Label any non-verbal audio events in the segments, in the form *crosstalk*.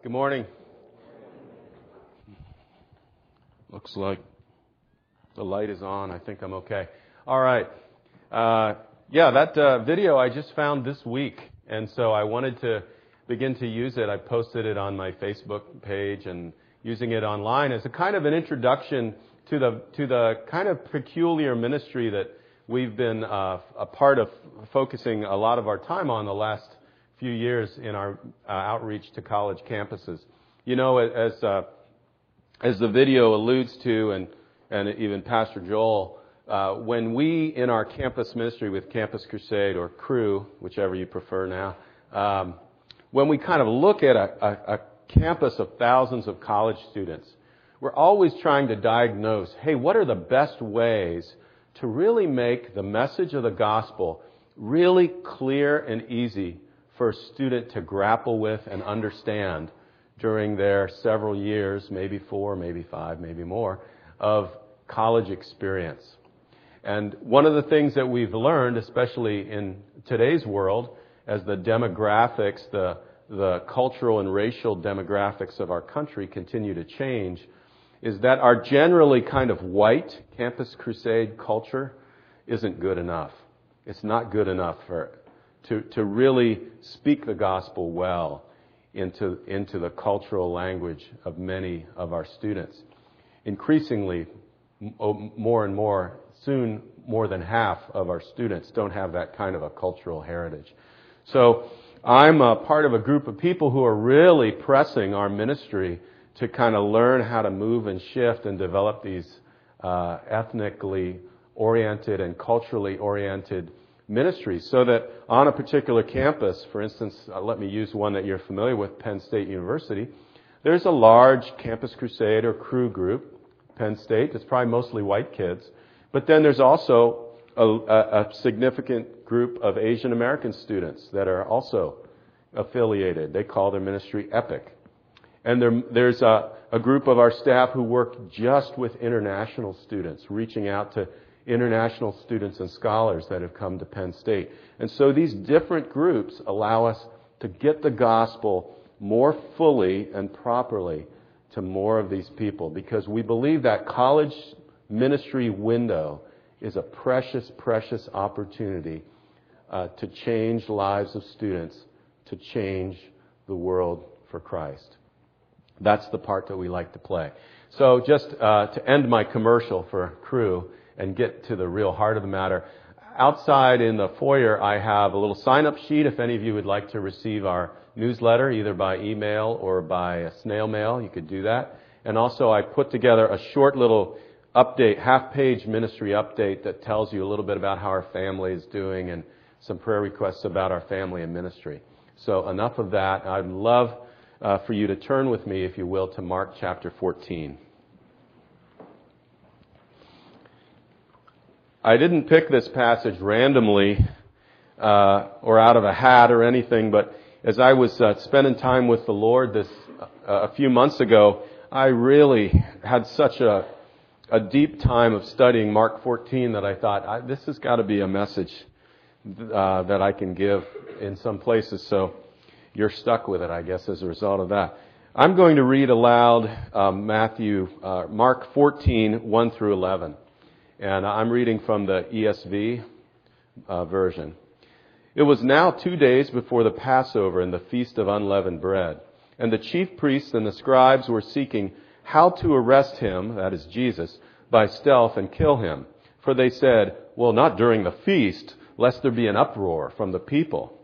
Good morning. Looks like the light is on. I think I'm okay. All right. Uh, yeah, that uh, video I just found this week, and so I wanted to begin to use it. I posted it on my Facebook page and using it online as a kind of an introduction to the to the kind of peculiar ministry that we've been uh, a part of, focusing a lot of our time on the last few years in our uh, outreach to college campuses. You know, as uh, as the video alludes to, and and even Pastor Joel, uh, when we in our campus ministry with Campus Crusade or Cru, whichever you prefer now, um, when we kind of look at a, a, a campus of thousands of college students, we're always trying to diagnose, hey, what are the best ways to really make the message of the gospel really clear and easy for a student to grapple with and understand during their several years, maybe four, maybe five, maybe more, of college experience. And one of the things that we've learned, especially in today's world, as the demographics, the, the cultural and racial demographics of our country continue to change, is that our generally kind of white campus crusade culture isn't good enough. It's not good enough for, to, to really speak the gospel well into, into the cultural language of many of our students. Increasingly, more and more, soon more than half of our students don't have that kind of a cultural heritage. So I'm a part of a group of people who are really pressing our ministry to kind of learn how to move and shift and develop these uh, ethnically oriented and culturally oriented ministries so that on a particular campus, for instance, uh, let me use one that you're familiar with, Penn State University, there's a large campus crusade or Cru group, Penn State. It's probably mostly white kids. But then there's also a, a, a significant group of Asian American students that are also affiliated. They call their ministry EPIC. And there, there's a, a group of our staff who work just with international students, reaching out to international students and scholars that have come to Penn State. And so these different groups allow us to get the gospel more fully and properly to more of these people because we believe that college ministry window is a precious, precious opportunity uh, to change lives of students, to change the world for Christ. That's the part that we like to play. So just uh, to end my commercial for Cru and get to the real heart of the matter, outside in the foyer I have a little sign-up sheet if any of you would like to receive our newsletter either by email or by snail mail. You could do that. And also I put together a short little update, half page ministry update that tells you a little bit about how our family is doing and some prayer requests about our family and ministry. So enough of that. I'd love uh, for you to turn with me, if you will, to Mark chapter 14. I didn't pick this passage randomly uh, or out of a hat or anything, but as I was uh, spending time with the Lord this uh, a few months ago, I really had such a a deep time of studying Mark 14 that I thought this has got to be a message uh, that I can give in some places. So you're stuck with it, I guess, as a result of that. I'm going to read aloud um, Matthew, uh, Mark 14, 1 through 11. And I'm reading from the ESV uh, version. It was now two days before the Passover and the Feast of Unleavened Bread. And the chief priests and the scribes were seeking how to arrest him, that is Jesus, by stealth and kill him. For they said, well, not during the feast, lest there be an uproar from the people.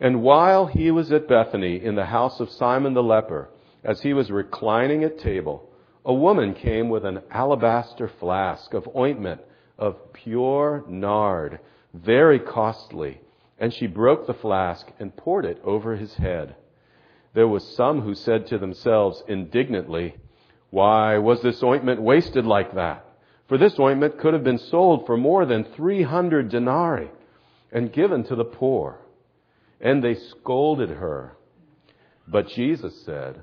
And while he was at Bethany in the house of Simon the leper, as he was reclining at table, a woman came with an alabaster flask of ointment of pure nard, very costly, and she broke the flask and poured it over his head. There was some who said to themselves indignantly, Why was this ointment wasted like that? For this ointment could have been sold for more than 300 denarii and given to the poor. And they scolded her. But Jesus said,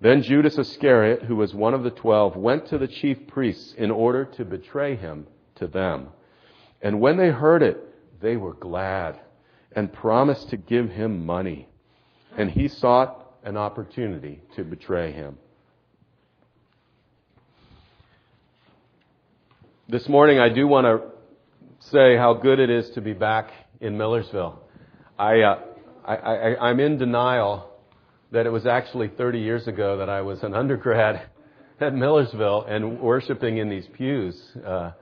Then Judas Iscariot, who was one of the twelve, went to the chief priests in order to betray him to them. And when they heard it, they were glad and promised to give him money. And he sought an opportunity to betray him. This morning, I do want to say how good it is to be back in Millersville. I, uh, I, I, I'm in denial that it was actually 30 years ago that I was an undergrad *laughs* at Millersville and worshiping in these pews. Uh,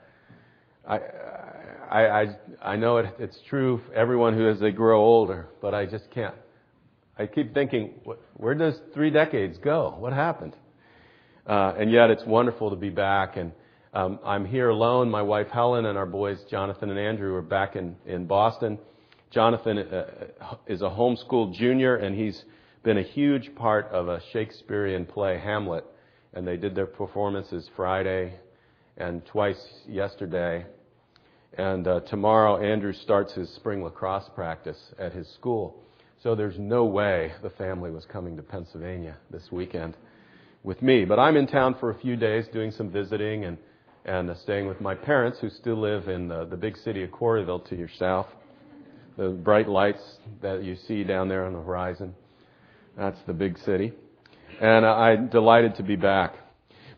I, I, I, I know it, it's true for everyone who as they grow older, but I just can't. I keep thinking, where does three decades go? What happened? Uh, and yet it's wonderful to be back. And um, I'm here alone. My wife Helen and our boys Jonathan and Andrew are back in, in Boston. Jonathan uh, is a homeschooled junior, and he's been a huge part of a Shakespearean play, Hamlet. And they did their performances Friday and twice yesterday. And uh, tomorrow, Andrew starts his spring lacrosse practice at his school. So there's no way the family was coming to Pennsylvania this weekend with me. But I'm in town for a few days doing some visiting and, and uh, staying with my parents who still live in the, the big city of Corryville to your south. The bright lights that you see down there on the horizon. That's the big city. And uh, I'm delighted to be back.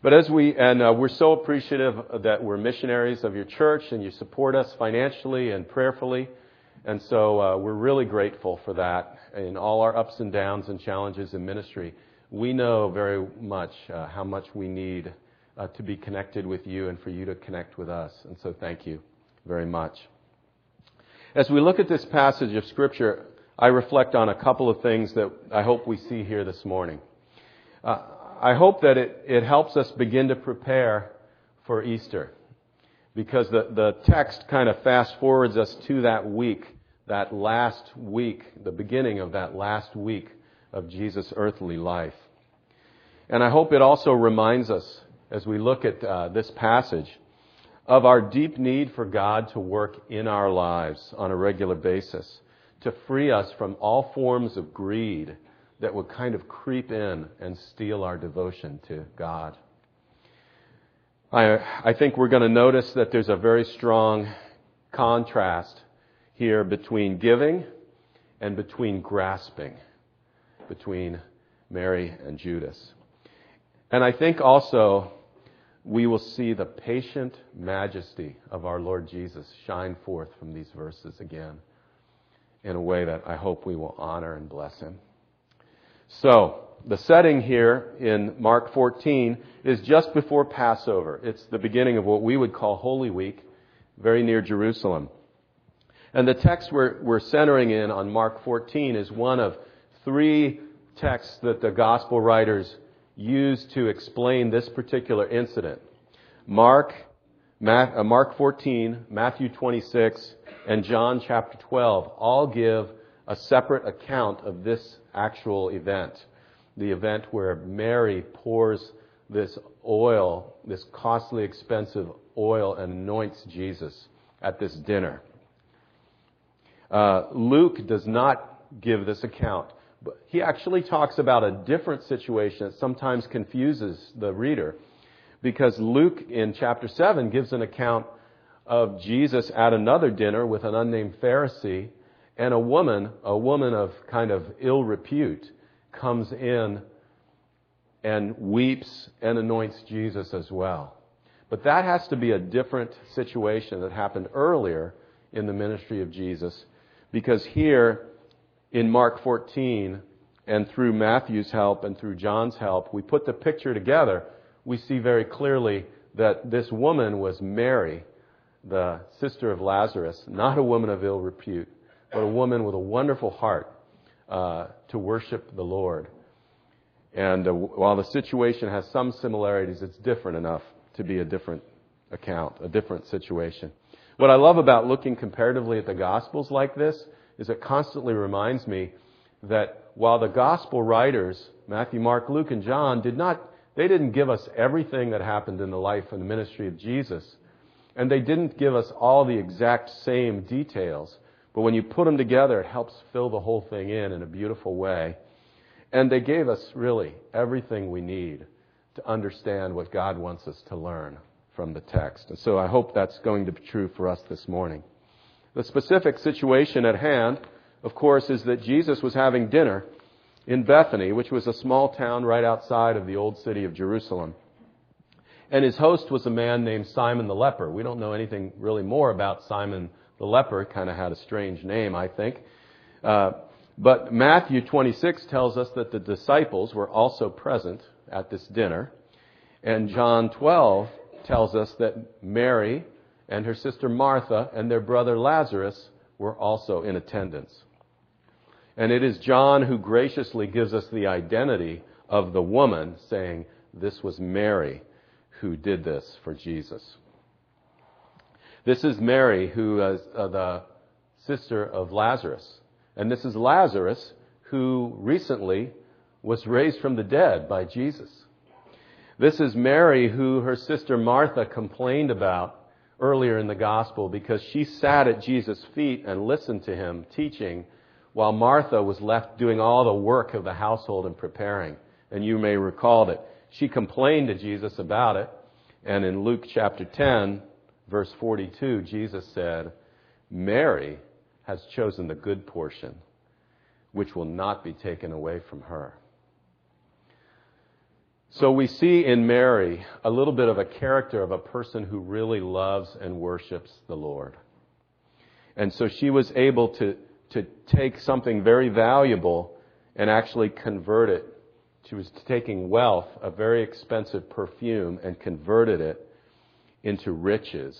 But as we, and uh, we're so appreciative that we're missionaries of your church and you support us financially and prayerfully. And so uh, we're really grateful for that in all our ups and downs and challenges in ministry. We know very much uh, how much we need uh, to be connected with you and for you to connect with us. And so thank you very much. As we look at this passage of Scripture, I reflect on a couple of things that I hope we see here this morning. Uh, I hope that it, it helps us begin to prepare for Easter because the, the text kind of fast forwards us to that week, that last week, the beginning of that last week of Jesus' earthly life. And I hope it also reminds us, as we look at uh, this passage, of our deep need for God to work in our lives on a regular basis, to free us from all forms of greed that would kind of creep in and steal our devotion to God. I, I think we're going to notice that there's a very strong contrast here between giving and between grasping, between Mary and Judas. And I think also we will see the patient majesty of our Lord Jesus shine forth from these verses again in a way that I hope we will honor and bless him. So, the setting here in Mark 14 is just before Passover. It's the beginning of what we would call Holy Week, very near Jerusalem. And the text we're, we're centering in on Mark 14 is one of three texts that the gospel writers use to explain this particular incident. Mark, uh, Mark 14, Matthew 26, and John chapter 12 all give a separate account of this actual event the event where Mary pours this oil, this costly, expensive oil, and anoints Jesus at this dinner. Uh, Luke does not give this account, but he actually talks about a different situation that sometimes confuses the reader because Luke in chapter 7 gives an account of Jesus at another dinner with an unnamed Pharisee and a woman, a woman of kind of ill repute comes in and weeps and anoints Jesus as well. But that has to be a different situation that happened earlier in the ministry of Jesus because here in Mark 14 and through Matthew's help and through John's help, we put the picture together. We see very clearly that this woman was Mary, the sister of Lazarus, not a woman of ill repute, but a woman with a wonderful heart uh, to worship the Lord. And uh, while the situation has some similarities, it's different enough to be a different account, a different situation. What I love about looking comparatively at the Gospels like this is it constantly reminds me that while the gospel writers, Matthew, Mark, Luke, and John, did not, they didn't give us everything that happened in the life and the ministry of Jesus. And they didn't give us all the exact same details. But when you put them together, it helps fill the whole thing in in a beautiful way. And they gave us really everything we need to understand what God wants us to learn from the text. And so I hope that's going to be true for us this morning. The specific situation at hand, of course, is that Jesus was having dinner in Bethany, which was a small town right outside of the old city of Jerusalem. And his host was a man named Simon the leper. We don't know anything really more about Simon the leper. Kind of had a strange name, I think. Uh, but Matthew 26 tells us that the disciples were also present at this dinner. And John 12 tells us that Mary and her sister Martha and their brother Lazarus were also in attendance. And it is John who graciously gives us the identity of the woman, saying, This was Mary who did this for Jesus. This is Mary, who is uh, the sister of Lazarus. And this is Lazarus, who recently was raised from the dead by Jesus. This is Mary, who her sister Martha complained about earlier in the gospel because she sat at Jesus' feet and listened to him teaching while Martha was left doing all the work of the household and preparing. And you may recall that she complained to Jesus about it. And in Luke chapter 10, verse 42, Jesus said, Mary has chosen the good portion, which will not be taken away from her. So we see in Mary a little bit of a character of a person who really loves and worships the Lord. And so she was able to, to take something very valuable and actually convert it. She was taking wealth, a very expensive perfume, and converted it into riches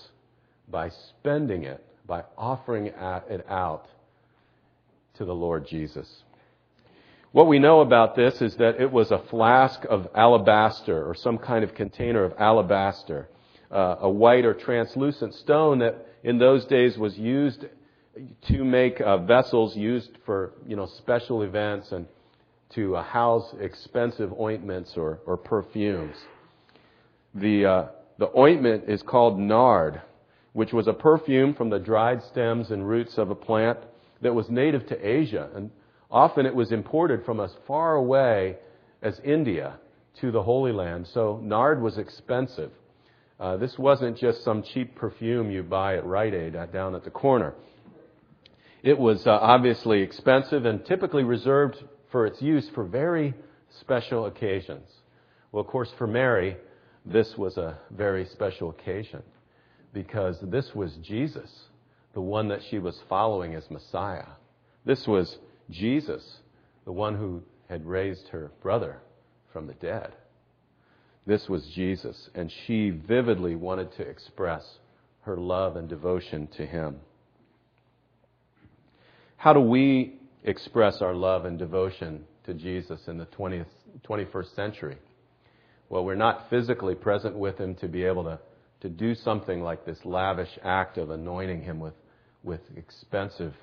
by spending it, by offering it out to the Lord Jesus. What we know about this is that it was a flask of alabaster or some kind of container of alabaster, uh, a white or translucent stone that in those days was used to make uh, vessels used for you know special events and to uh, house expensive ointments or, or perfumes. The uh, the ointment is called nard, which was a perfume from the dried stems and roots of a plant that was native to Asia and Often it was imported from as far away as India to the Holy Land, so nard was expensive. Uh, this wasn't just some cheap perfume you buy at Rite Aid uh, down at the corner. It was uh, obviously expensive and typically reserved for its use for very special occasions. Well, of course, for Mary, this was a very special occasion because this was Jesus, the one that she was following as Messiah. This was Jesus, the one who had raised her brother from the dead. This was Jesus, and she vividly wanted to express her love and devotion to him. How do we express our love and devotion to Jesus in the 20th, 21st century? Well, we're not physically present with him to be able to, to do something like this lavish act of anointing him with, with expensive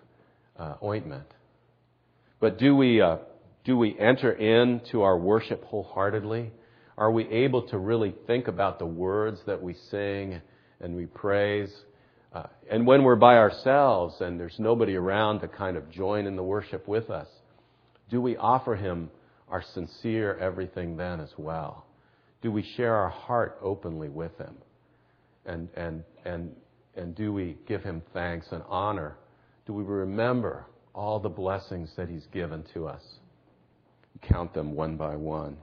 uh, ointment. But do we, uh, do we enter into our worship wholeheartedly? Are we able to really think about the words that we sing and we praise? Uh, and when we're by ourselves and there's nobody around to kind of join in the worship with us, do we offer Him our sincere everything then as well? Do we share our heart openly with Him? And, and, and, and do we give Him thanks and honor? Do we remember all the blessings that He's given to us. Count them one by one.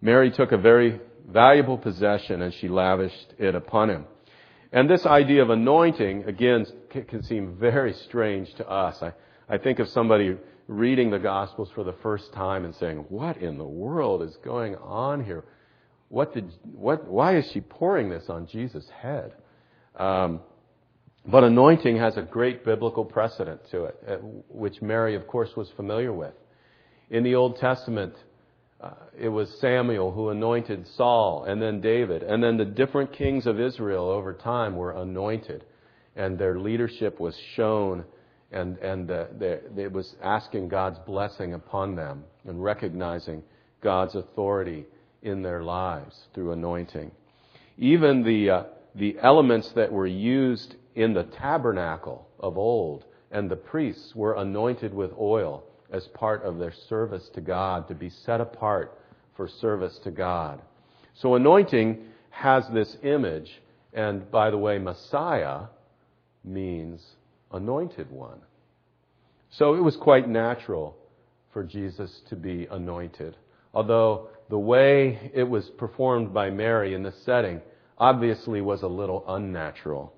Mary took a very valuable possession and she lavished it upon him. And this idea of anointing, again, can seem very strange to us. I, I think of somebody reading the Gospels for the first time and saying, What in the world is going on here? What did, what, why is she pouring this on Jesus' head? Um, but anointing has a great biblical precedent to it, uh, which Mary, of course, was familiar with. In the Old Testament, it was Samuel who anointed Saul, and then David, and then the different kings of Israel over time were anointed, and their leadership was shown and, and uh, it was asking God's blessing upon them and recognizing God's authority in their lives through anointing. Even the, uh, the elements that were used in the tabernacle of old and the priests were anointed with oil as part of their service to God, to be set apart for service to God. So anointing has this image, and by the way, Messiah means anointed one. So it was quite natural for Jesus to be anointed. Although the way it was performed by Mary in this setting obviously was a little unnatural.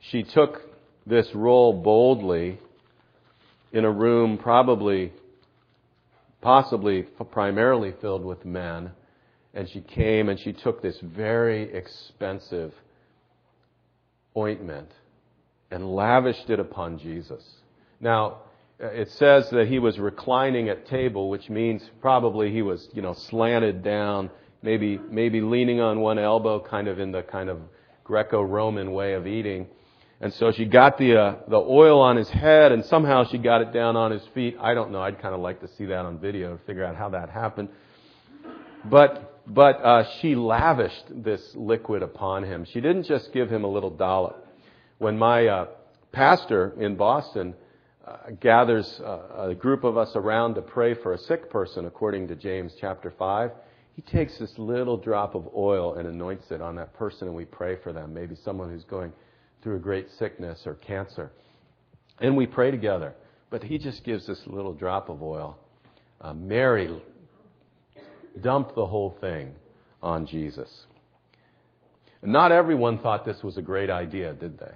She took this role boldly in a room probably, possibly primarily filled with men, and she came and she took this very expensive ointment and lavished it upon Jesus. Now, uh, it says that he was reclining at table, which means probably he was, you know, slanted down, maybe, maybe leaning on one elbow, kind of in the kind of Greco-Roman way of eating. And so she got the, uh, the oil on his head and somehow she got it down on his feet. I don't know. I'd kind of like to see that on video to figure out how that happened. But, but, uh, she lavished this liquid upon him. She didn't just give him a little dollop. When my, uh, pastor in Boston, uh, gathers uh, a group of us around to pray for a sick person, according to James chapter 5, he takes this little drop of oil and anoints it on that person, and we pray for them. Maybe someone who's going through a great sickness or cancer. And we pray together. But he just gives this little drop of oil. Uh, Mary dumped the whole thing on Jesus. not everyone thought this was a great idea, did they?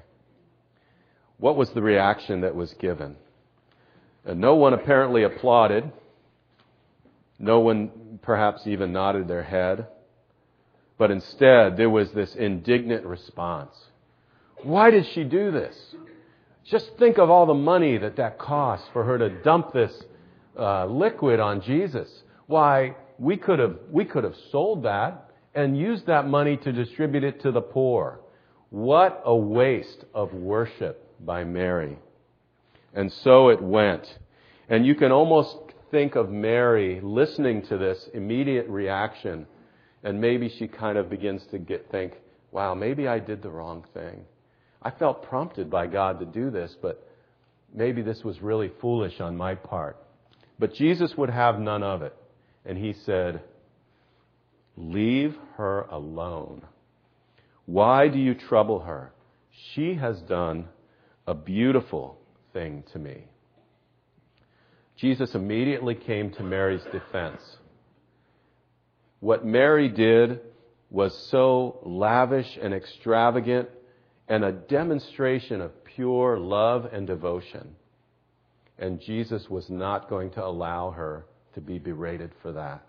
What was the reaction that was given? And no one apparently applauded. No one perhaps even nodded their head. But instead, there was this indignant response. Why did she do this? Just think of all the money that that cost for her to dump this uh, liquid on Jesus. Why, we could have, we could have sold that and used that money to distribute it to the poor. What a waste of worship by Mary. And so it went. And you can almost think of Mary listening to this immediate reaction, and maybe she kind of begins to get think, wow, maybe I did the wrong thing. I felt prompted by God to do this, but maybe this was really foolish on my part. But Jesus would have none of it. And he said, Leave her alone. Why do you trouble her? She has done a beautiful thing to me. Jesus immediately came to Mary's defense. What Mary did was so lavish and extravagant and a demonstration of pure love and devotion. And Jesus was not going to allow her to be berated for that.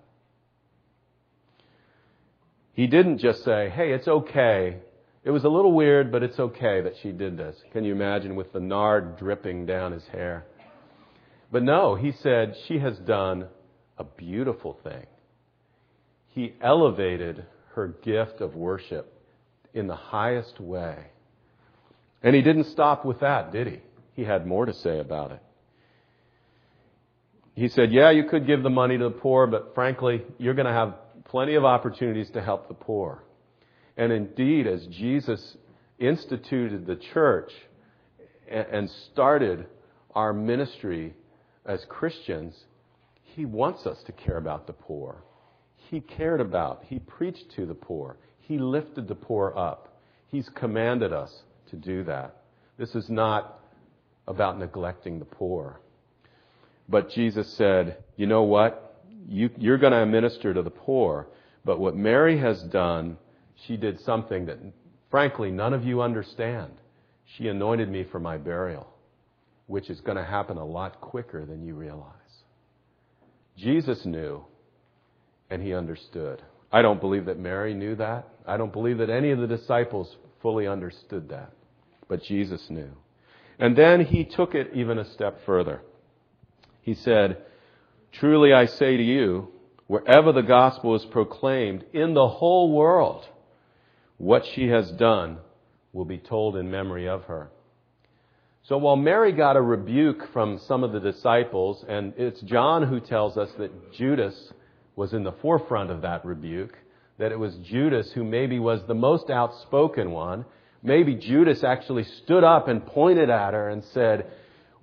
He didn't just say, hey, it's okay it was a little weird, but it's okay that she did this. Can you imagine with the nard dripping down his hair? But no, he said, she has done a beautiful thing. He elevated her gift of worship in the highest way. And he didn't stop with that, did he? He had more to say about it. He said, yeah, you could give the money to the poor, but frankly, you're going to have plenty of opportunities to help the poor. And indeed, as Jesus instituted the church and started our ministry as Christians, he wants us to care about the poor. He cared about, he preached to the poor, he lifted the poor up. He's commanded us to do that. This is not about neglecting the poor. But Jesus said, you know what? You, are going to minister to the poor. But what Mary has done she did something that, frankly, none of you understand. She anointed me for my burial, which is going to happen a lot quicker than you realize. Jesus knew, and he understood. I don't believe that Mary knew that. I don't believe that any of the disciples fully understood that. But Jesus knew. And then he took it even a step further. He said, Truly I say to you, wherever the gospel is proclaimed in the whole world, what she has done will be told in memory of her. So while Mary got a rebuke from some of the disciples, and it's John who tells us that Judas was in the forefront of that rebuke, that it was Judas who maybe was the most outspoken one. Maybe Judas actually stood up and pointed at her and said,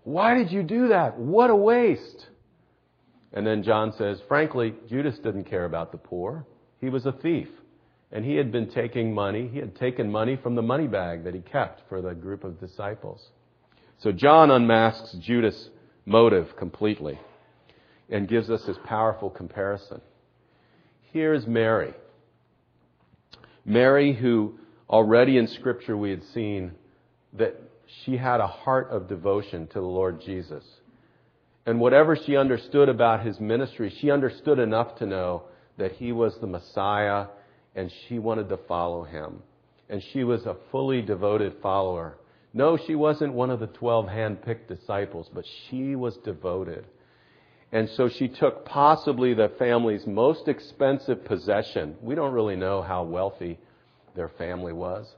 Why did you do that? What a waste. And then John says, frankly, Judas didn't care about the poor. He was a thief. And he had been taking money. He had taken money from the money bag that he kept for the group of disciples. So John unmasks Judas' motive completely and gives us this powerful comparison. Here's Mary. Mary, who already in Scripture we had seen that she had a heart of devotion to the Lord Jesus. And whatever she understood about his ministry, she understood enough to know that he was the Messiah and she wanted to follow him. And she was a fully devoted follower. No, she wasn't one of the 12 hand-picked disciples, but she was devoted. And so she took possibly the family's most expensive possession. We don't really know how wealthy their family was,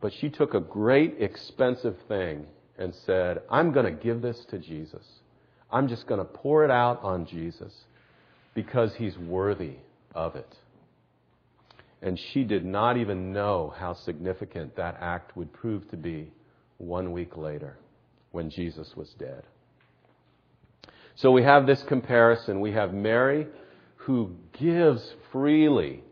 but she took a great expensive thing and said, I'm going to give this to Jesus. I'm just going to pour it out on Jesus because he's worthy of it. And she did not even know how significant that act would prove to be one week later when Jesus was dead. So we have this comparison. We have Mary who gives freely.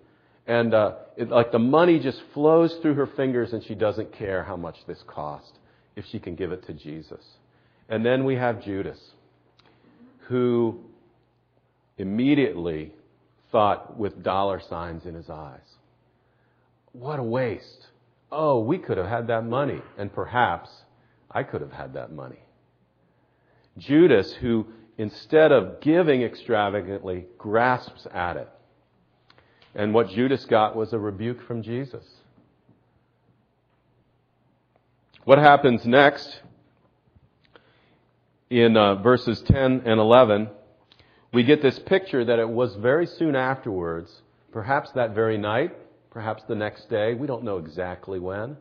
And uh, it, like the money just flows through her fingers and she doesn't care how much this cost if she can give it to Jesus. And then we have Judas who immediately thought with dollar signs in his eyes, what a waste. Oh, we could have had that money, and perhaps I could have had that money. Judas, who instead of giving extravagantly, grasps at it. And what Judas got was a rebuke from Jesus. What happens next in uh, verses 10 and 11? We get this picture that it was very soon afterwards, perhaps that very night, perhaps the next day, we don't know exactly when,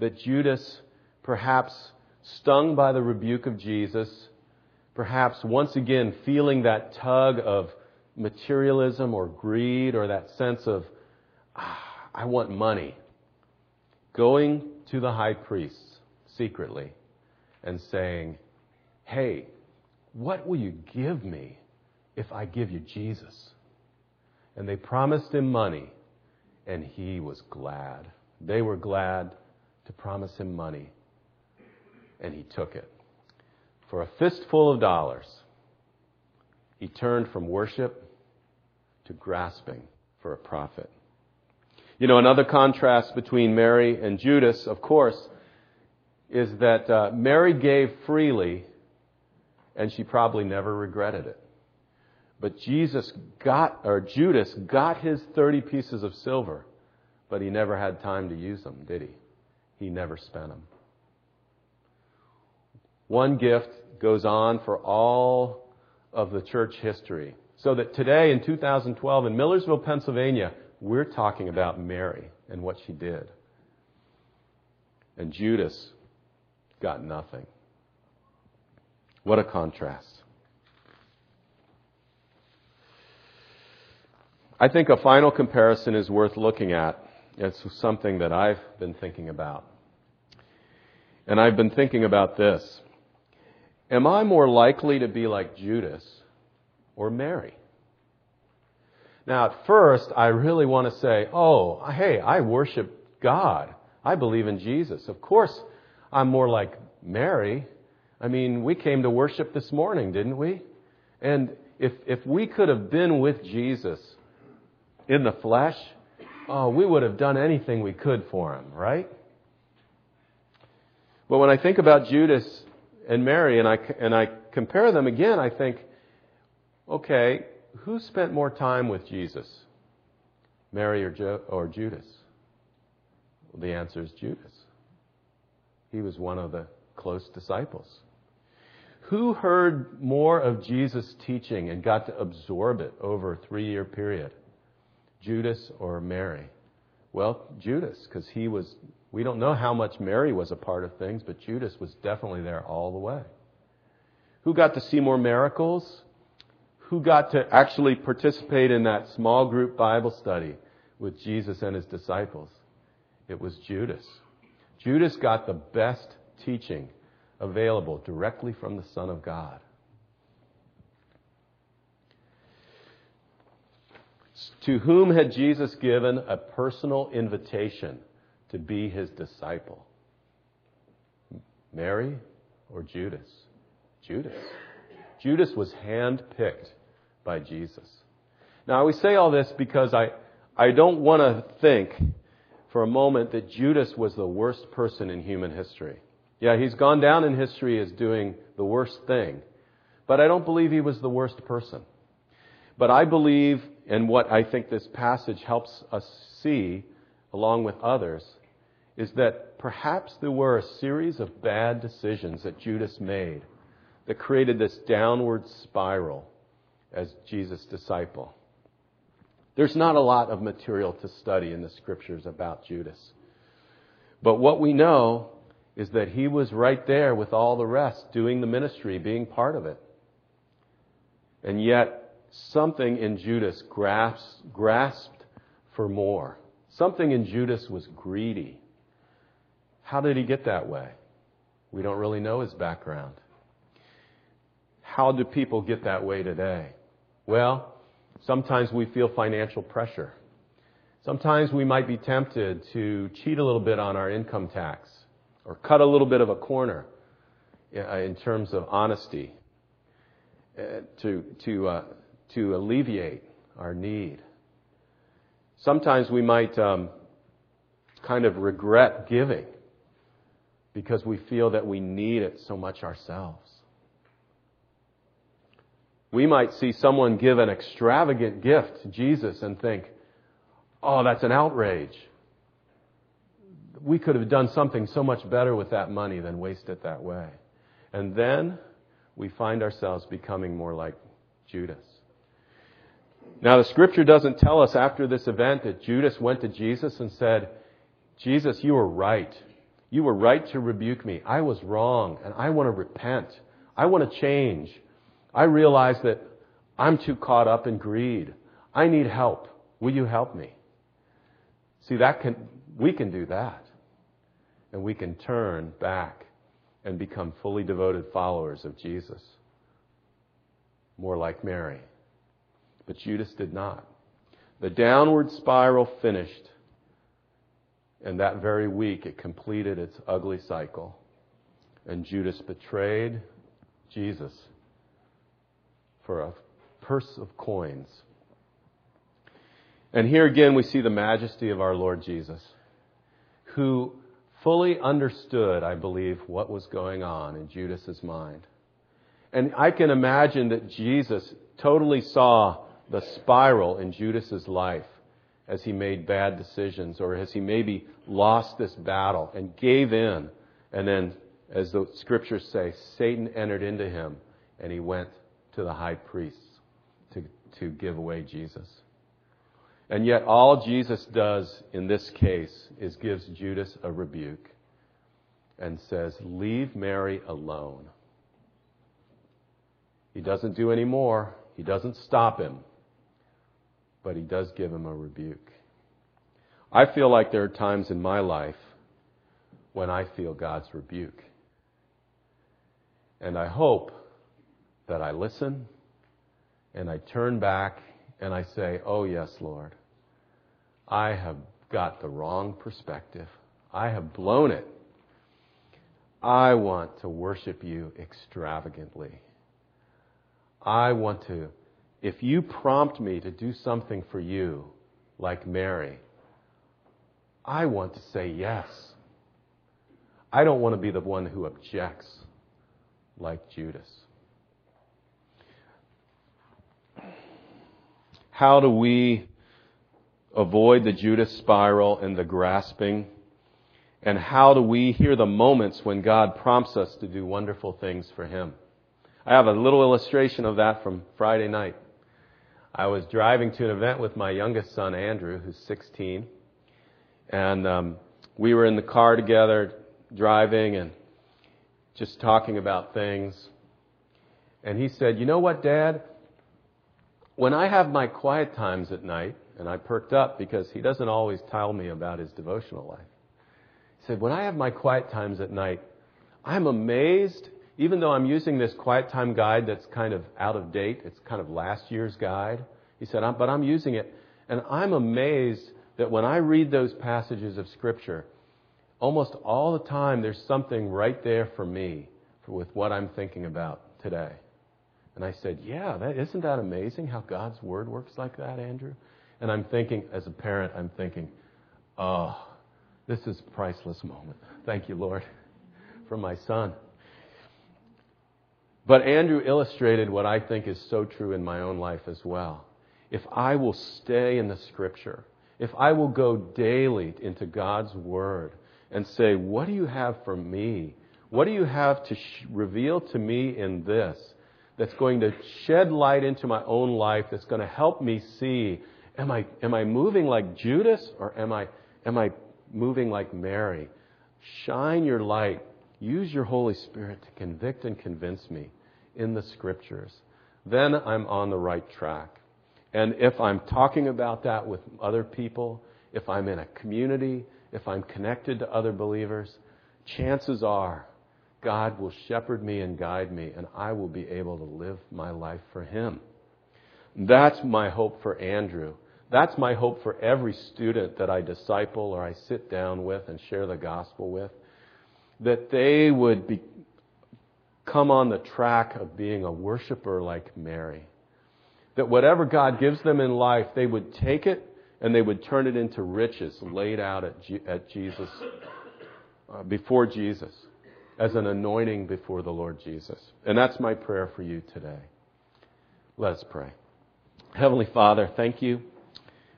that Judas, perhaps stung by the rebuke of Jesus, perhaps once again feeling that tug of materialism or greed or that sense of, ah, I want money, going to the high priests secretly and saying, Hey, what will you give me if I give you Jesus? And they promised him money, and he was glad. They were glad to promise him money, and he took it. For a fistful of dollars, he turned from worship to grasping for a profit. You know, another contrast between Mary and Judas, of course, is that uh, Mary gave freely and she probably never regretted it. But Jesus got, or Judas got his 30 pieces of silver, but he never had time to use them, did he? He never spent them. One gift goes on for all of the church history. So that today in 2012 in Millersville, Pennsylvania, we're talking about Mary and what she did. And Judas got nothing. What a contrast. I think a final comparison is worth looking at. It's something that I've been thinking about. And I've been thinking about this. Am I more likely to be like Judas or Mary? Now, at first, I really want to say, oh, hey, I worship God. I believe in Jesus. Of course, I'm more like Mary. I mean, we came to worship this morning, didn't we? And if, if we could have been with Jesus in the flesh, oh, we would have done anything we could for him, right? But when I think about Judas and Mary, and I, and I compare them again, I think, okay, who spent more time with Jesus? Mary or, jo- or Judas? Well, the answer is Judas. He was one of the close disciples. Who heard more of Jesus' teaching and got to absorb it over a three year period? Judas or Mary? Well, Judas, because he was We don't know how much Mary was a part of things, but Judas was definitely there all the way. Who got to see more miracles? Who got to actually participate in that small group Bible study with Jesus and his disciples? It was Judas. Judas got the best teaching available directly from the Son of God. To whom had Jesus given a personal invitation to be his disciple? Mary or Judas? Judas. Judas was handpicked by Jesus. Now, we say all this because I, I don't want to think for a moment that Judas was the worst person in human history. Yeah, he's gone down in history as doing the worst thing, but I don't believe he was the worst person. But I believe, and what I think this passage helps us see, along with others, is that perhaps there were a series of bad decisions that Judas made that created this downward spiral as Jesus' disciple. There's not a lot of material to study in the scriptures about Judas. But what we know is that he was right there with all the rest, doing the ministry, being part of it. And yet, something in Judas grasped, grasped for more. Something in Judas was greedy. How did he get that way? We don't really know his background. How do people get that way today? Well, sometimes we feel financial pressure. Sometimes we might be tempted to cheat a little bit on our income tax or cut a little bit of a corner in terms of honesty uh, to, to, uh, to alleviate our need. Sometimes we might um, kind of regret giving because we feel that we need it so much ourselves. We might see someone give an extravagant gift to Jesus and think, oh, that's an outrage. We could have done something so much better with that money than waste it that way. And then we find ourselves becoming more like Judas. Now, the scripture doesn't tell us after this event that Judas went to Jesus and said, Jesus, you were right. You were right to rebuke me. I was wrong, and I want to repent. I want to change. I realize that I'm too caught up in greed. I need help. Will you help me? See, that can, we can do that. And we can turn back and become fully devoted followers of Jesus. More like Mary. But Judas did not. The downward spiral finished. And that very week, it completed its ugly cycle. And Judas betrayed Jesus for a purse of coins. And here again we see the majesty of our Lord Jesus, who fully understood, I believe, what was going on in Judas's mind. And I can imagine that Jesus totally saw the spiral in Judas's life as he made bad decisions or as he maybe lost this battle and gave in. And then, as the scriptures say, Satan entered into him and he went to the high priests to, to give away Jesus. And yet, all Jesus does in this case is gives Judas a rebuke and says, Leave Mary alone. He doesn't do any more, he doesn't stop him, but he does give him a rebuke. I feel like there are times in my life when I feel God's rebuke. And I hope that I listen and I turn back and I say, Oh, yes, Lord, I have got the wrong perspective. I have blown it. I want to worship you extravagantly. I want to, if you prompt me to do something for you, like Mary, I want to say yes. I don't want to be the one who objects like Judas. How do we avoid the Judas spiral and the grasping? And how do we hear the moments when God prompts us to do wonderful things for Him? I have a little illustration of that from Friday night. I was driving to an event with my youngest son, Andrew, who's 16. And um, we were in the car together driving and just talking about things. And he said, You know what, Dad? When I have my quiet times at night, and I perked up because he doesn't always tell me about his devotional life. He said, When I have my quiet times at night, I'm amazed, even though I'm using this quiet time guide that's kind of out of date, it's kind of last year's guide. He said, But I'm using it, and I'm amazed that when I read those passages of Scripture, almost all the time there's something right there for me with what I'm thinking about today. And I said, Yeah, that, isn't that amazing how God's Word works like that, Andrew? And I'm thinking, as a parent, I'm thinking, oh, this is a priceless moment. Thank you, Lord, for my son. But Andrew illustrated what I think is so true in my own life as well. If I will stay in the Scripture, if I will go daily into God's Word and say, What do you have for me? What do you have to sh- reveal to me in this that's going to shed light into my own life, that's going to help me see Am I, am I moving like Judas or am I, am I moving like Mary? Shine your light. Use your Holy Spirit to convict and convince me in the Scriptures. Then I'm on the right track. And if I'm talking about that with other people, if I'm in a community, if I'm connected to other believers, chances are God will shepherd me and guide me, and I will be able to live my life for Him. That's my hope for Andrew. That's my hope for every student that I disciple or I sit down with and share the gospel with. That they would be, come on the track of being a worshiper like Mary. That whatever God gives them in life, they would take it and they would turn it into riches laid out at, at Jesus, uh, before Jesus, as an anointing before the Lord Jesus. And that's my prayer for you today. Let's pray. Heavenly Father, thank you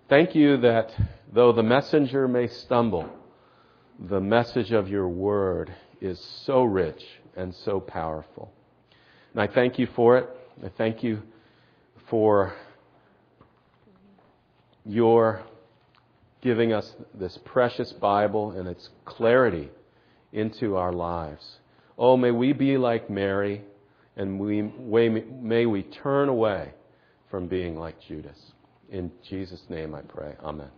Thank you that though the messenger may stumble, the message of your word is so rich and so powerful. And I thank you for it. I thank you for your giving us this precious Bible and its clarity into our lives. Oh, may we be like Mary and we, may we turn away from being like Judas. In Jesus' name I pray. Amen.